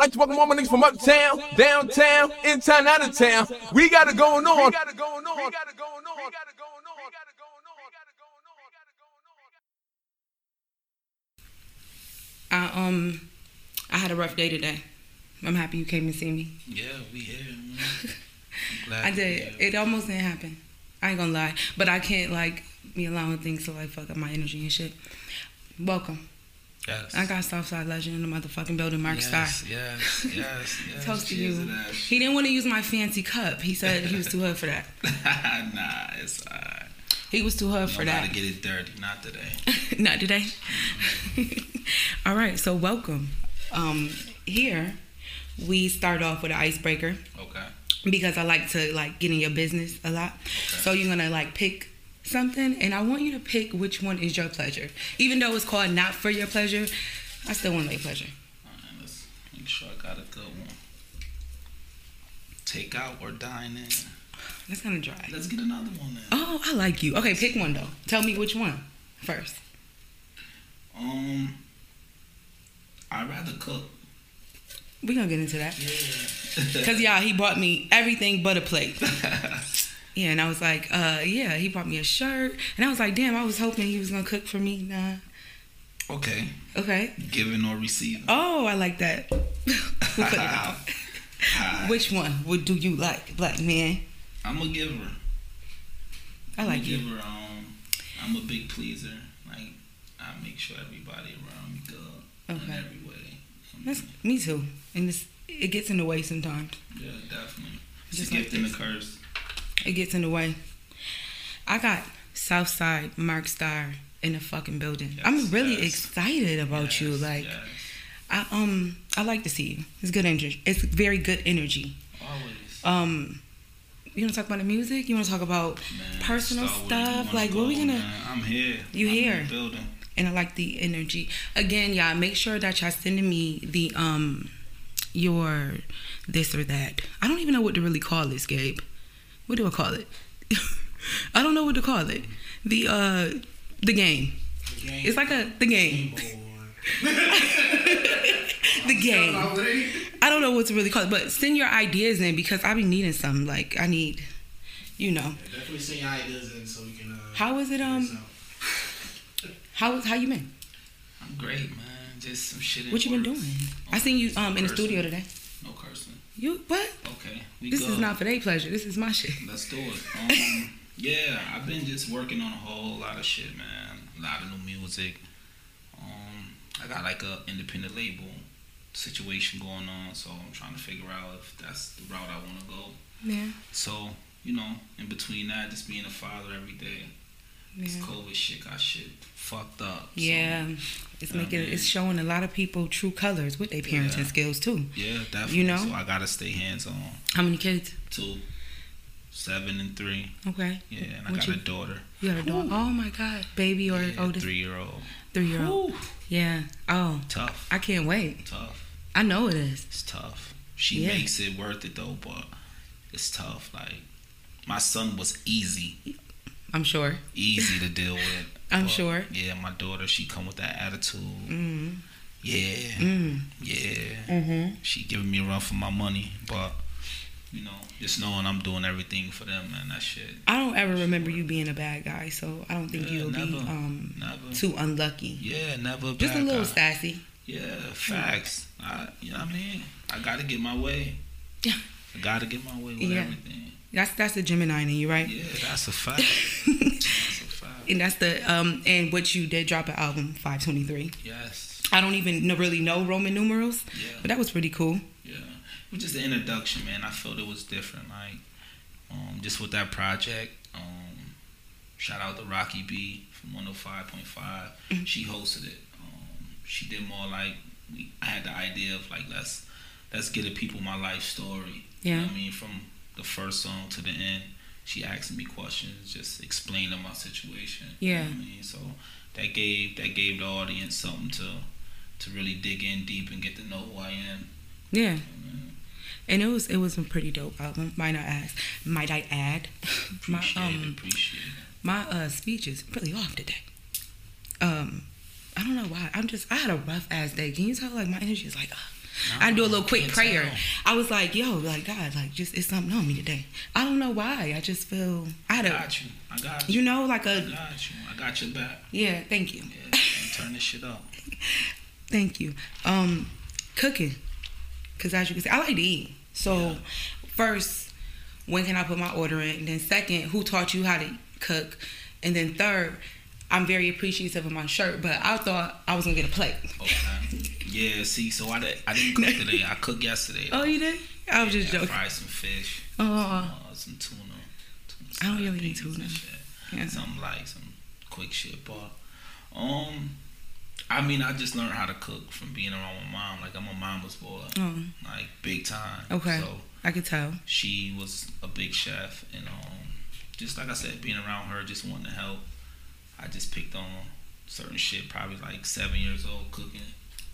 Like to welcome all my niggas from uptown, downtown, in town, out of town. We got it going on. We got it going on. We got it going on. We got it going on. We got it going on. We got it going on. We got it going on. I um I had a rough day today. I'm happy you came and see me. Yeah, we here. Man. I'm glad I did. here. It almost didn't happen. I ain't gonna lie. But I can't like be allowing things to like fuck up my energy and shit. Welcome. Yes. I got Southside Legend in the motherfucking building, Mark yes, Star. Yes, yes, yes. Toast to you. He didn't want to use my fancy cup. He said he was too hood for that. nah, it's alright. He was too hood for For that. to get it dirty, not today. Not today. All right, so welcome. Um, here we start off with an icebreaker Okay. because I like to like get in your business a lot. Okay. So you're gonna like pick something, and I want you to pick which one is your pleasure. Even though it's called not for your pleasure, I still want to make pleasure. Alright, let's make sure I got a good one. Take out or dine in. That's kind of dry. Let's get another one then. Oh, I like you. Okay, pick one though. Tell me which one first. Um, I'd rather cook. We gonna get into that. Yeah. Cause yeah, he bought me everything but a plate. Yeah, and I was like, uh, yeah, he bought me a shirt, and I was like, damn, I was hoping he was gonna cook for me. Nah. okay. Okay. Giving or receiving. Oh, I like that. we'll put it Which one would do you like, black man? I'm a giver. I I'm like a you. giver. Um, I'm a big pleaser. Like I make sure everybody around me good in Okay. every way. I That's me too. And it's, it gets in the way sometimes. yeah, definitely. It's Just a like gift and a curse. It gets in the way. I got Southside Mark Star in the fucking building. I'm really yes. excited about you. Like yes. I um I like to see you. It's good energy. It's very good energy. always. Um you wanna talk about the music? You wanna talk about Man, personal start where you stuff? Like, what are we go, gonna- man. I'm here. You I'm in here. building. and I like the energy. Again, y'all make sure that y'all sending me the um your this or that. I don't even know what to really call this, Gabe. What do I call it? I don't know what to call it. The uh the game. Game. It's like a the game. the game. I don't know what to really call it, but send your ideas in because I be needing some. Like I need, you know. Definitely send your ideas in so we can. Uh, How is it, figure um, this out. How how you been? I'm great, man. Just some shit. at What you been work. doing? I seen you um in the studio today. No cursing. You what? Okay. We This good. is not for their pleasure. This is my shit. Let's do it. Um, yeah, I've been just working on a whole lot of shit, man. A lot of new music. Um, I got like a independent label situation going on, so I'm trying to figure out if that's the route I want to go. Yeah. So, you know, in between that, just being a father every day, this Yeah. COVID shit got shit fucked up. So, Yeah. It's making man. it's showing a lot of people true colors with their parenting Yeah. skills too. yeah, definitely. You know? So I gotta stay hands on. How many kids? Two, seven and three. Okay. Yeah, and I got you- a daughter. You got a dog. Oh my god. Baby or yeah, oldest? three year old. Three year old. Yeah. Oh. Tough. I can't wait. Tough. I know it is. It's tough. She Yeah. makes it worth it though, but it's tough. Like my son was easy, I'm sure. easy to deal with. I'm But, sure. Yeah, my daughter, she come with that attitude. Mm. Yeah, Mm. yeah. Mm-hmm. She giving me a run for my money, but you know, just knowing I'm doing everything for them, man. That shit. I don't ever remember you being a bad guy, so I don't think Yeah, you'll be um Never. too unlucky. Yeah, never. Just a little guy. sassy. Yeah, facts. I, you know what I mean? I gotta get my way. Yeah. I gotta get my way with Yeah. everything. That's that's a Gemini in you, right? Yeah, that's a fact. that's a fact. and that's the um and what you did drop an album 523 Yes. i don't even know, really know roman numerals Yeah. but that was pretty cool Yeah. Which is the introduction, man. I felt it was different. Like, um, just with that project. Um, shout out to Rocky B from 105.5. Mhm. She hosted it. Um, she did more like we, I had the idea of like let's let's get the people my life story. You know Yeah. I mean? From the first song to the end. She asking me questions, just explaining my situation. You know Yeah. I mean? So that gave that gave the audience something to to really dig in deep and get to know who I am. yeah You know, man. and it was it was a pretty dope album might i ask? might i add my Appreciate it. um Appreciate my uh speech is really off today um i don't know why i'm just i had a rough ass day can you tell like my energy is like uh, I do a little quick prayer. tell. I was like, yo, like God, like just it's something on me today. I don't know why. I just feel I had I a got you. I got you. you know, like I a got you. I got your back. yeah, thank you. Yeah, turn this shit up. Thank you. Um, cooking, cause as you can see, I like to eat. So, Yeah. first, when can I put my order in? And then second, who taught you how to cook? And then third, I'm very appreciative of my shirt, but I thought I was gonna get a plate. Okay. Yeah. See, so I did, I didn't cook today. I cooked yesterday. Oh, you did? I was just Yeah, I joking. fried some fish. Oh. Some, uh, some tuna. tuna I don't really eat tuna. Yeah. Something like some quick shit, but um, I mean, I just learned how to cook from being around my mom. Like I'm a mama's boy, Oh, like big time. Okay. So I could tell. she was a big chef, and um, just like I said, being around her, just wanting to help. I just picked on certain shit. Probably like seven years old, cooking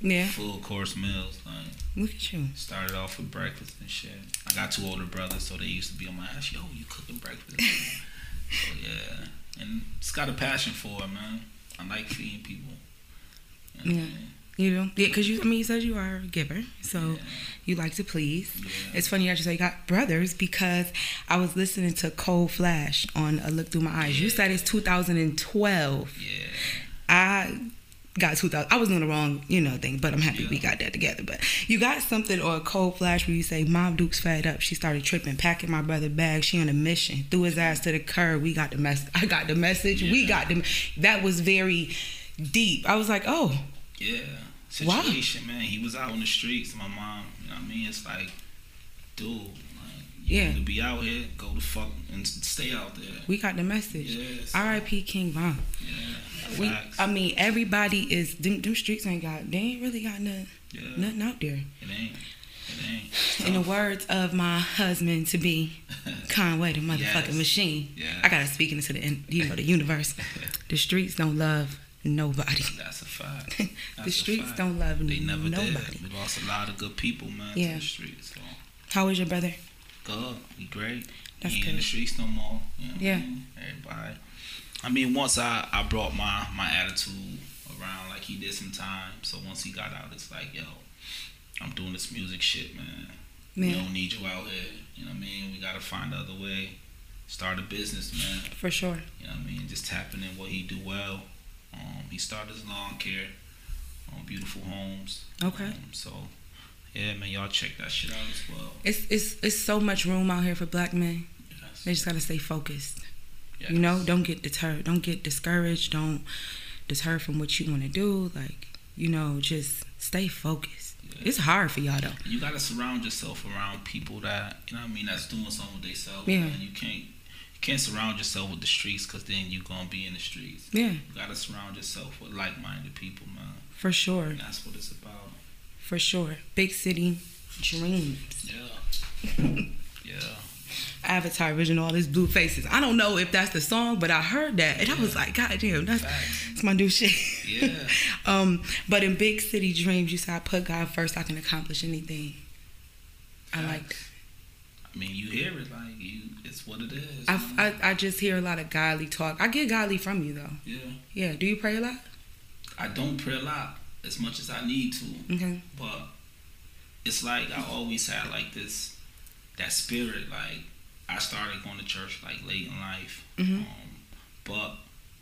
Yeah. full course meals. Like Look at you. started off with breakfast and shit. I got two older brothers, so they used to be on my ass. Yo, you cooking breakfast? so yeah, and it's got a passion for it, man. I like feeding people. You know I Yeah. mean? You do? Yeah, because you, I mean, you said you are a giver, so Yeah. you like to please. Yeah. It's funny that you say you got brothers because I was listening to Cold Flash on A Look Through My Eyes. You said it's 2012. Yeah. I got 2000. I was doing the wrong, you know, thing, but I'm happy we got that together. But you got something or a Cold Flash where you say, Mom Duke's fed up. She started tripping, packing my brother bag. She on a mission. Threw his ass to the curb. We got the mess. I got the message. We got the. That was very deep. I was like, oh, Yeah. Wow. Situation, man. He was out on the streets. My mom, you know what I mean? It's like, dude, you Yeah. to be out here, go to fuck and stay out there. we got the message. Yes. R.I.P. King Von. Yeah. We, Facts. I mean, everybody is them, them streets ain't got. They ain't really got nothing, yeah. nothing out there. It ain't. It ain't. It's In the words of my husband to be, Conway, the motherfucking Yes. machine. Yeah. I gotta speak into the you know the universe. the streets don't love nobody. That's a fact. the streets don't love nobody. They never nobody. did. We lost a lot of good people, man, Yeah. to the streets. So How is your brother? Good. We great. That's ain't in the streets no more. You know what I Yeah. mean? Everybody. I mean, once I, I brought my, my attitude around, like he did some time. So once he got out, it's like, yo, I'm doing this music shit, man. We don't need you out here. You know what I mean? We gotta find other way. Start a business, man. for sure. You know what I mean? Just tapping in what he do well. Um, he started his lawn care on beautiful homes. Okay. Um, so yeah, man, y'all check that shit out as well. It's it's it's so much room out here for black men. Yes. They just gotta stay focused. Yes. You know, don't get deterred. Don't get discouraged. Don't deter from what you want to do. Like, you know, just stay focused. Yeah. It's hard for y'all though. You gotta surround yourself around people that you know what I mean. That's doing something with themselves. Yeah. Man. You can't you can't surround yourself with the streets because then you're gonna be in the streets. Yeah, You gotta surround yourself with like-minded people, man. for sure. And that's what it's about. For sure. Big city dreams. Yeah. yeah. Avatar Vision, all these blue faces. I don't know if that's the song, but I heard that and I was like, God damn, that's, Facts. that's my new shit. Yeah. um, but in big city dreams, you said I put God first, I can accomplish anything. I like that. I mean, you hear it like you. It's what it is. I. I, I just hear a lot of godly talk. I get godly from you though. yeah. Yeah. Do you pray a lot? I don't pray a lot as much as I need to, Okay. but it's like I always had like this that spirit. Like I started going to church like late in life, Mhm. um, but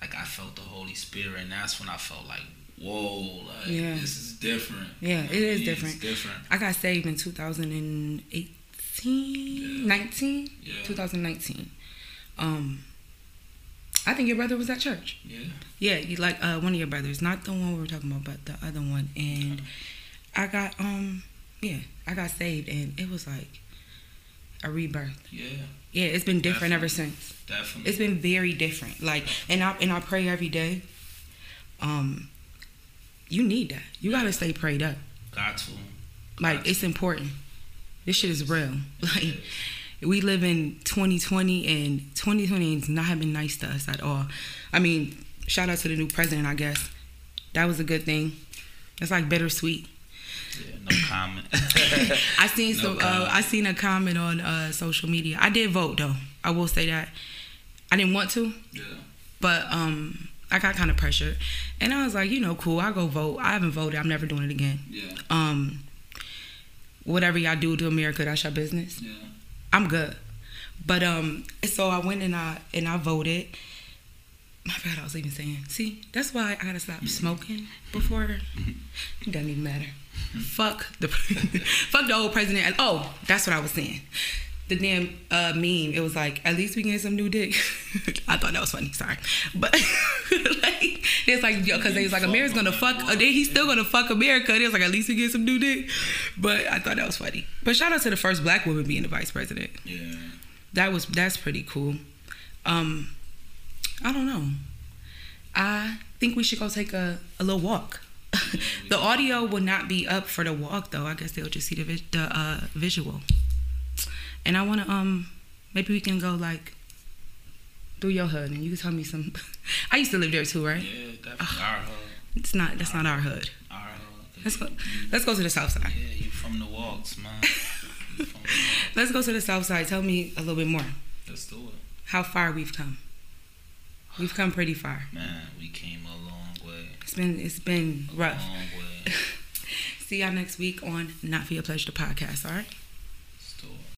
like I felt the Holy Spirit, and that's when I felt like, whoa, like Yeah. this is different. Yeah, know it is different. It's different. I got saved in 2018, Yeah. 19, Yeah. 2019. Um, I think your brother was at church. Yeah. Yeah, you like uh, one of your brothers, not the one we were talking about, but the other one. And I got um, yeah, I got saved, and it was like a rebirth. Yeah. Yeah, it's been different ever since. Definitely. It's been very different. Like, and I and I pray every day. Um, you need that. You gotta stay prayed up. Got to. Like, Got it's important. This shit is real. Like, Yeah. We live in 2020, and 2020 has not been nice to us at all. I mean, shout out to the new president. I guess that was a good thing. It's like bittersweet. Yeah, no comment. I seen No some. uh. I seen a comment on uh, social media. I did vote though. I will say that. I didn't want to, yeah. but um, I got kind of pressured, and I was like, you know, cool. I go vote. I haven't voted. I'm never doing it again. Yeah. Um, whatever y'all do to America, that's your business. Yeah. I'm good. But um, so I went and I and I voted. My bad, I was even saying. See, that's why I gotta stop smoking before. It doesn't even matter. Fuck the fuck the old president. Oh, that's what I was saying. The damn uh, meme. It was like, at least we get some new dick. I thought that was funny. Sorry, but it's like because they was like America's gonna fuck. Uh, they, he's still gonna fuck America. It was like at least we get some new dick. But I thought that was funny. But shout out to the first black woman being the vice president Yeah. that was that's pretty cool. Um, I don't know. I think we should go take a, a little walk. the audio will not be up for the walk though. I guess they'll just see the the uh, visual. And I want to um maybe we can go like through your hood and you can tell me some. I used to live there too, right? Yeah, definitely. Our hood. It's not that's not our hood. Our hood. Let's go. Let's go to the south side. Yeah, you from the walks, man. from the walks. Let's go to the south side. Tell me a little bit more. Let's do it. How far we've come. We've come pretty far. Man, we came a long way. It's been it's been rough. Long way. See y'all next week on Not For Your Pleasure the podcast, all right?